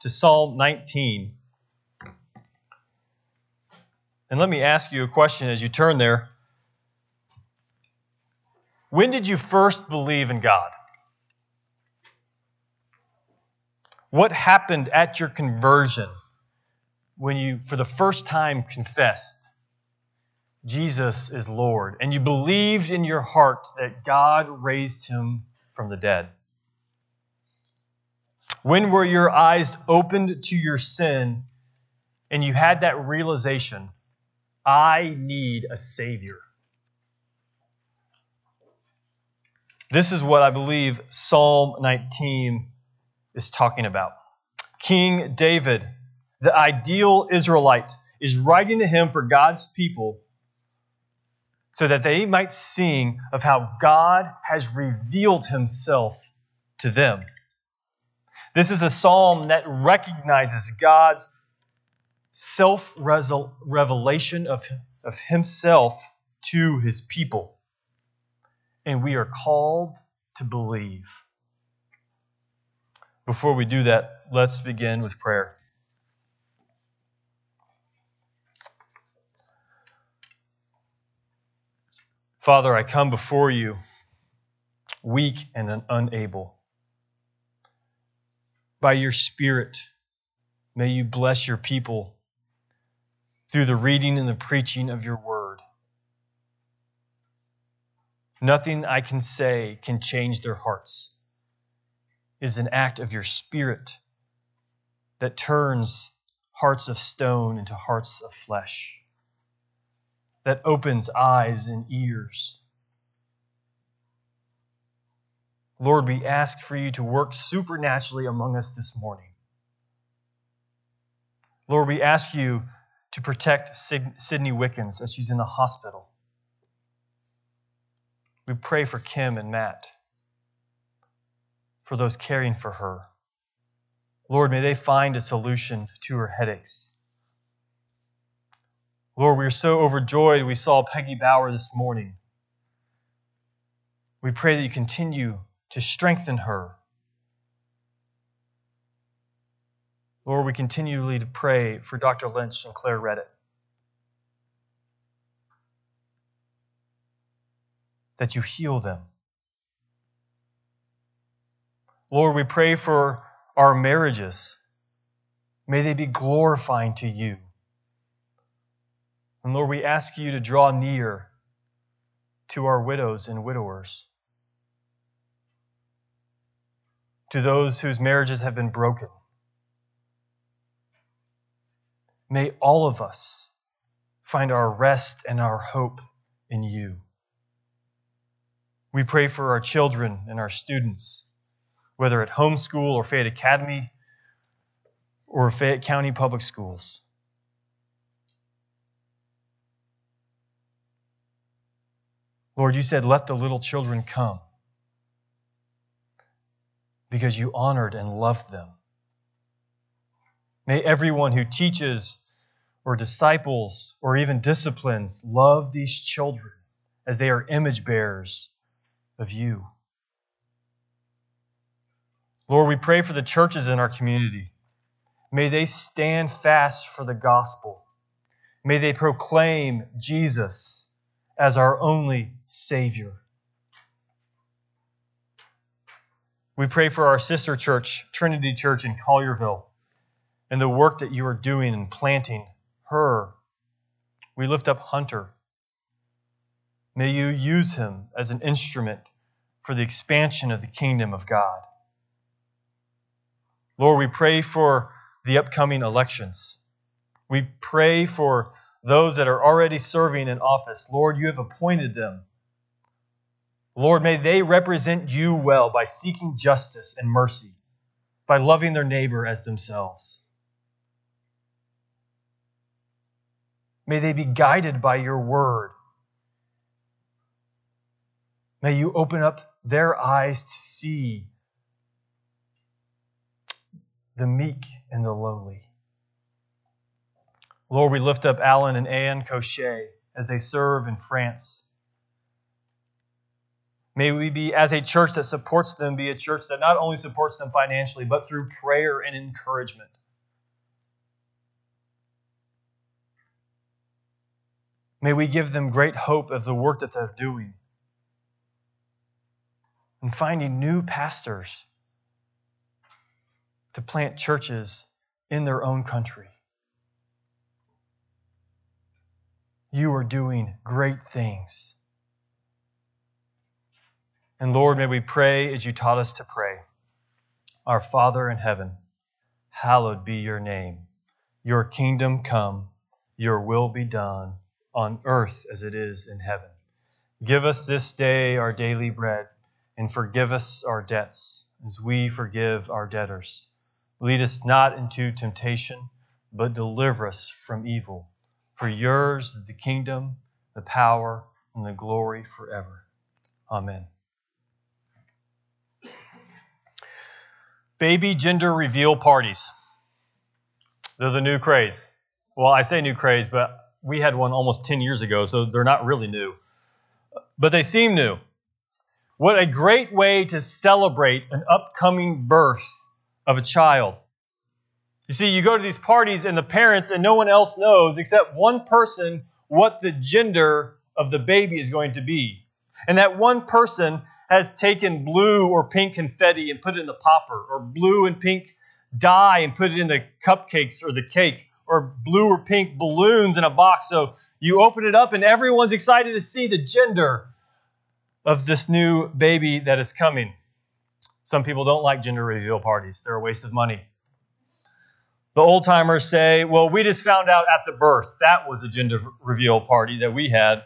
to Psalm 19. And let me ask you a question as you turn there. When did you first believe in God? What happened at your conversion when you, for the first time, confessed Jesus is Lord and you believed in your heart that God raised him from the dead? When were your eyes opened to your sin and you had that realization, I need a Savior? This is what I believe Psalm 19 is talking about. King David, the ideal Israelite, is writing to him for God's people so that they might sing of how God has revealed himself to them. This is a psalm that recognizes God's self revelation of, of himself to his people. And we are called to believe. Before we do that, let's begin with prayer. Father, I come before you weak and unable. By your Spirit, may you bless your people through the reading and the preaching of your word. Nothing I can say can change their hearts is an act of your spirit that turns hearts of stone into hearts of flesh, that opens eyes and ears. Lord, we ask for you to work supernaturally among us this morning. Lord, we ask you to protect Sydney Wickens as she's in the hospital. We pray for Kim and Matt for those caring for her. Lord, may they find a solution to her headaches. Lord, we are so overjoyed we saw Peggy Bauer this morning. We pray that you continue to strengthen her. Lord, we continually to pray for Dr. Lynch and Claire Redditt. That you heal them. Lord, we pray for our marriages. May they be glorifying to you. And Lord, we ask you to draw near to our widows and widowers, to those whose marriages have been broken. May all of us find our rest and our hope in you. We pray for our children and our students whether at homeschool or Fayette Academy or Fayette County Public Schools. Lord, you said, let the little children come because you honored and loved them. May everyone who teaches or disciples or even disciplines love these children as they are image bearers of you. Lord, we pray for the churches in our community. May they stand fast for the gospel. May they proclaim Jesus as our only Savior. We pray for our sister church, Trinity Church in Collierville, and the work that you are doing in planting her. We lift up Hunter. May you use him as an instrument for the expansion of the kingdom of God. Lord, we pray for the upcoming elections. We pray for those that are already serving in office. Lord, you have appointed them. Lord, may they represent you well by seeking justice and mercy, by loving their neighbor as themselves. May they be guided by your word. May you open up their eyes to see the meek and the lowly. Lord, we lift up Alan and Anne Cochet as they serve in France. May we be, as a church that supports them, be a church that not only supports them financially, but through prayer and encouragement. May we give them great hope of the work that they're doing and finding new pastors to plant churches in their own country. You are doing great things. And Lord, may we pray as you taught us to pray. Our Father in heaven, hallowed be your name. Your kingdom come, your will be done on earth as it is in heaven. Give us this day our daily bread, and forgive us our debts as we forgive our debtors. Lead us not into temptation, but deliver us from evil. For yours is the kingdom, the power, and the glory forever. Amen. Baby gender reveal parties. They're the new craze. Well, I say new craze, but we had one almost 10 years ago, so they're not really new. But they seem new. What a great way to celebrate an upcoming birth of a child. You see, you go to these parties and the parents and no one else knows except one person what the gender of the baby is going to be. And that one person has taken blue or pink confetti and put it in the popper, or blue and pink dye and put it in the cupcakes or the cake, or blue or pink balloons in a box. So you open it up and everyone's excited to see the gender of this new baby that is coming. Some people don't like gender reveal parties, they're a waste of money. The old timers say, well, we just found out at the birth. That was a gender reveal party that we had.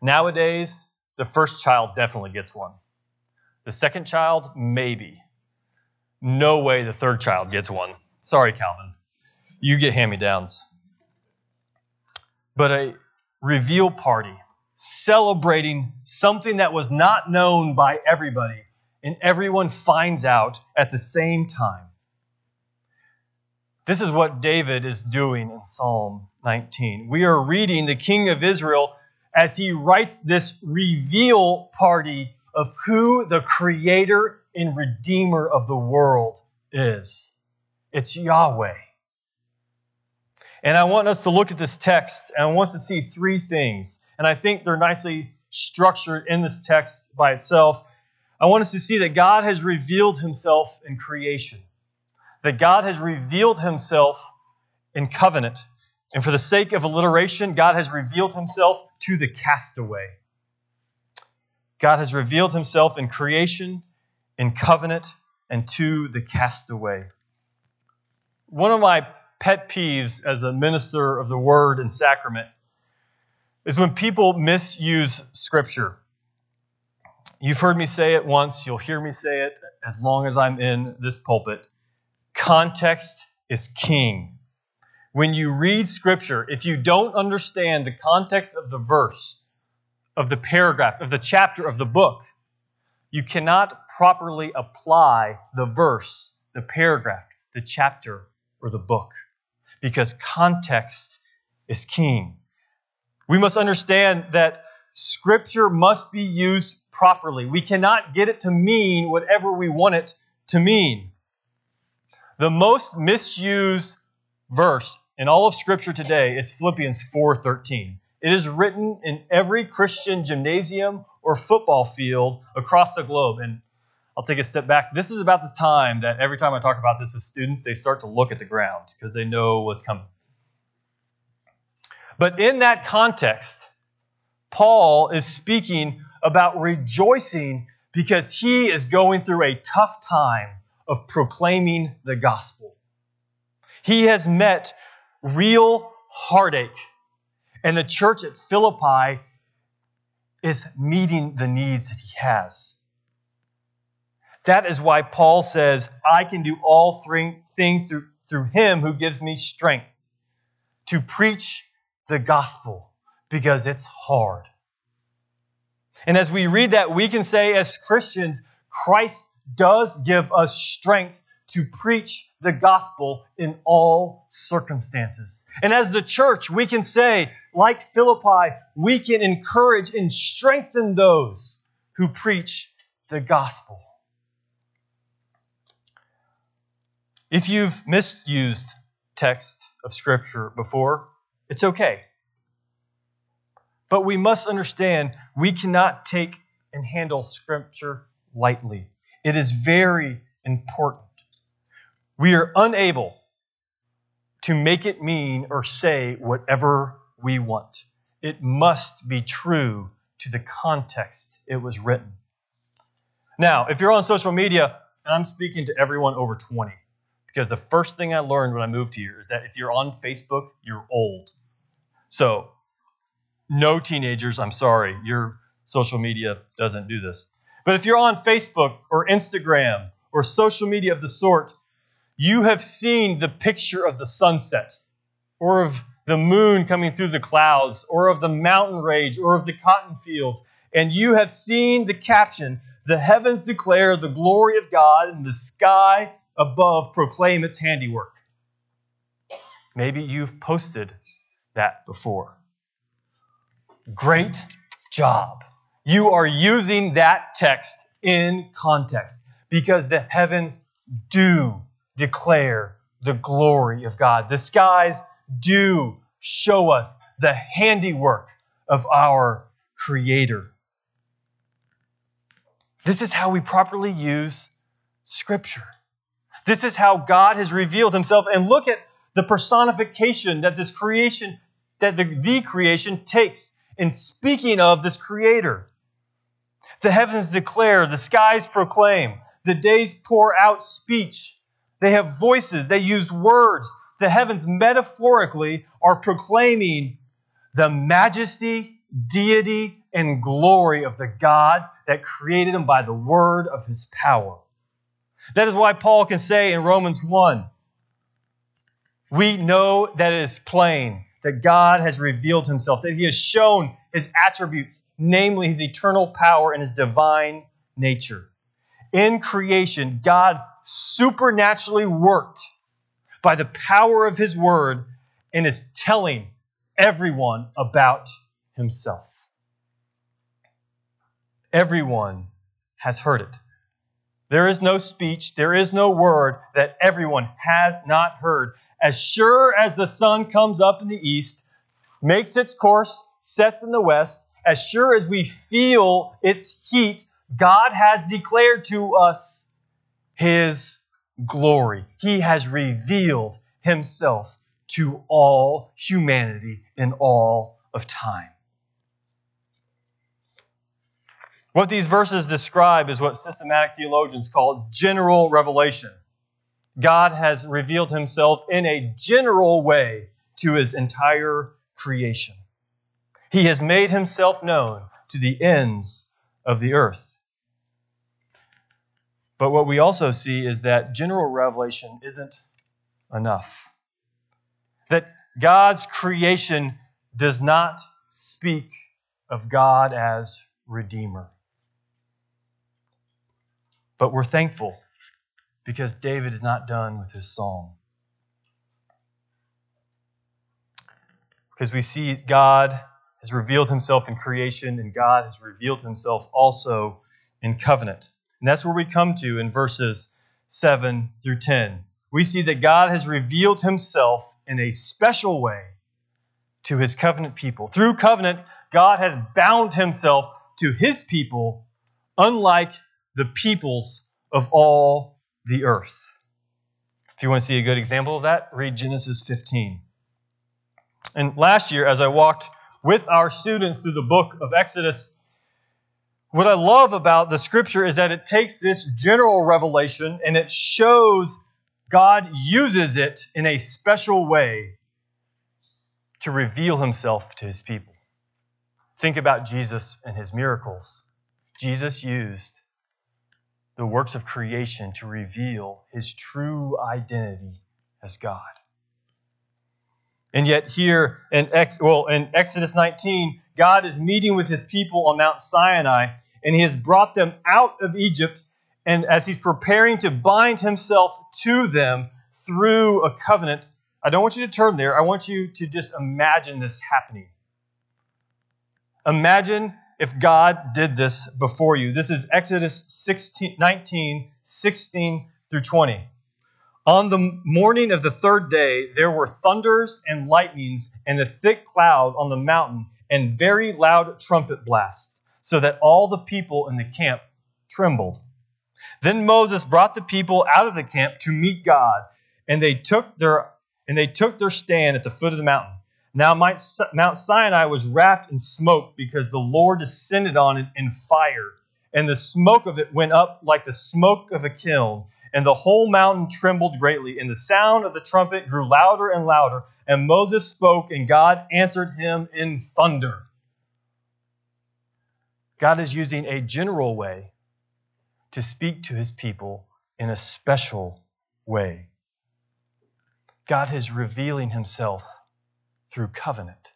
Nowadays, the first child definitely gets one. The second child, maybe. No way the third child gets one. Sorry, Calvin. You get hand me downs. But a reveal party celebrating something that was not known by everybody, and everyone finds out at the same time. This is what David is doing in Psalm 19. We are reading the king of Israel as he writes this reveal party of who the creator and redeemer of the world is. It's Yahweh. And I want us to look at this text and I want us to see three things. And I think they're nicely structured in this text by itself. I want us to see that God has revealed himself in creation, that God has revealed himself in covenant. And for the sake of alliteration, God has revealed himself to the castaway. God has revealed himself in creation, in covenant, and to the castaway. One of my pet peeves as a minister of the word and sacrament is when people misuse scripture. You've heard me say it once, you'll hear me say it as long as I'm in this pulpit. Context is king. When you read scripture, if you don't understand the context of the verse, of the paragraph, of the chapter, of the book, you cannot properly apply the verse, the paragraph, the chapter, or the book because context is king. We must understand that scripture must be used properly. We cannot get it to mean whatever we want it to mean. The most misused verse in all of scripture today is Philippians 4:13. It is written in every Christian gymnasium or football field across the globe and I'll take a step back. This is about the time that every time I talk about this with students, they start to look at the ground because they know what's coming. But in that context, Paul is speaking about rejoicing because he is going through a tough time of proclaiming the gospel. He has met real heartache, and the church at Philippi is meeting the needs that he has. That is why Paul says, I can do all three things through, through him who gives me strength to preach the gospel because it's hard. And as we read that, we can say, as Christians, Christ does give us strength to preach the gospel in all circumstances. And as the church, we can say, like Philippi, we can encourage and strengthen those who preach the gospel. If you've misused text of Scripture before, it's okay. But we must understand we cannot take and handle Scripture lightly. It is very important. We are unable to make it mean or say whatever we want. It must be true to the context it was written. Now, if you're on social media, and I'm speaking to everyone over 20, because the first thing I learned when I moved here is that if you're on Facebook, you're old. So, no teenagers, I'm sorry, your social media doesn't do this. But if you're on Facebook or Instagram or social media of the sort, you have seen the picture of the sunset or of the moon coming through the clouds or of the mountain range or of the cotton fields. And you have seen the caption, The heavens declare the glory of God, and the sky above proclaim its handiwork. Maybe you've posted that before. Great job. You are using that text in context because the heavens do declare the glory of God. The skies do show us the handiwork of our Creator. This is how we properly use Scripture. This is how God has revealed Himself. And look at the personification that this creation, that the, the creation takes in speaking of this Creator. The heavens declare, the skies proclaim, the days pour out speech. They have voices, they use words. The heavens metaphorically are proclaiming the majesty, deity, and glory of the God that created them by the word of his power. That is why Paul can say in Romans 1 we know that it is plain that God has revealed himself, that he has shown his attributes, namely his eternal power and his divine nature. In creation, God supernaturally worked by the power of his word and is telling everyone about himself. Everyone has heard it. There is no speech, there is no word that everyone has not heard. As sure as the sun comes up in the east, makes its course, sets in the west, as sure as we feel its heat, God has declared to us his glory. He has revealed himself to all humanity in all of time. What these verses describe is what systematic theologians call general revelation. God has revealed himself in a general way to his entire creation. He has made himself known to the ends of the earth. But what we also see is that general revelation isn't enough. That God's creation does not speak of God as Redeemer. But we're thankful because David is not done with his psalm. Because we see God has revealed himself in creation, and God has revealed himself also in covenant. And that's where we come to in verses 7 through 10. We see that God has revealed himself in a special way to his covenant people. Through covenant, God has bound himself to his people, unlike the peoples of all the earth. If you want to see a good example of that, read Genesis 15. And last year, as I walked with our students through the book of Exodus, what I love about the scripture is that it takes this general revelation and it shows God uses it in a special way to reveal himself to his people. Think about Jesus and his miracles. Jesus used the works of creation to reveal his true identity as God. And yet, here in, Ex- well, in Exodus 19, God is meeting with his people on Mount Sinai, and he has brought them out of Egypt. And as he's preparing to bind himself to them through a covenant, I don't want you to turn there. I want you to just imagine this happening. Imagine if God did this before you. This is Exodus 16, 19, 16 through 20. On the morning of the third day, there were thunders and lightnings and a thick cloud on the mountain and very loud trumpet blasts, so that all the people in the camp trembled. Then Moses brought the people out of the camp to meet God, and they took their and they took their stand at the foot of the mountain. Now Mount Sinai was wrapped in smoke because the Lord descended on it in fire, and the smoke of it went up like the smoke of a kiln, and the whole mountain trembled greatly, and the sound of the trumpet grew louder and louder, and Moses spoke, and God answered him in thunder. God is using a general way to speak to his people in a special way. God is revealing himself through covenant.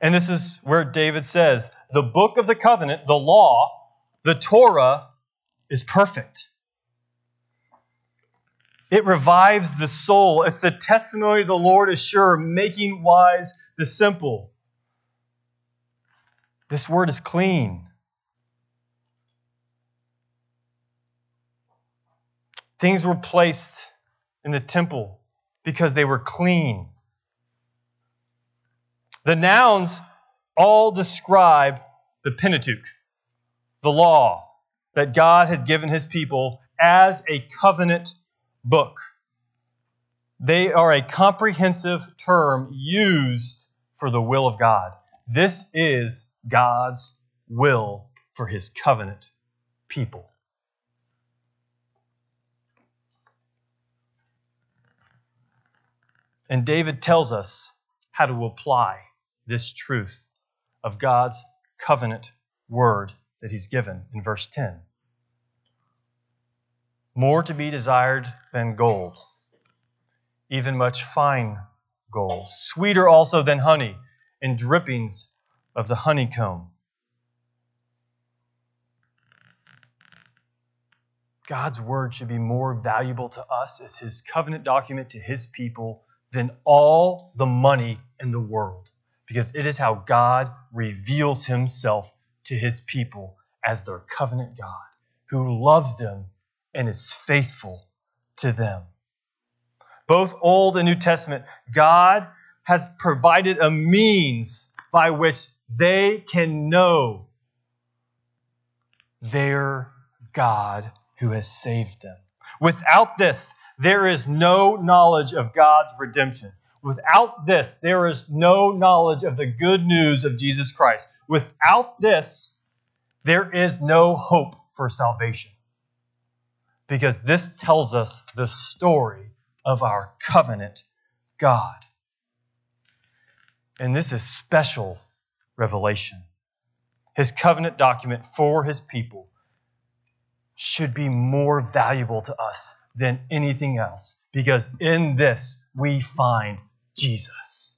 And this is where David says the book of the covenant, the law, the Torah, is perfect. It revives the soul. It's the testimony of the Lord is sure, making wise the simple. This word is clean. Things were placed in the temple because they were clean. The nouns all describe the Pentateuch, the law that God had given his people as a covenant book. They are a comprehensive term used for the will of God. This is God's will for his covenant people. And David tells us how to apply this truth of God's covenant word that he's given in verse 10. More to be desired than gold, even much fine gold, sweeter also than honey and drippings of the honeycomb. God's word should be more valuable to us as his covenant document to his people than all the money in the world because it is how God reveals himself to his people as their covenant God who loves them and is faithful to them. Both Old and New Testament, God has provided a means by which they can know their God who has saved them. Without this, there is no knowledge of God's redemption. Without this, there is no knowledge of the good news of Jesus Christ. Without this, there is no hope for salvation. Because this tells us the story of our covenant God. And this is special revelation. His covenant document for his people should be more valuable to us than anything else because in this we find Jesus.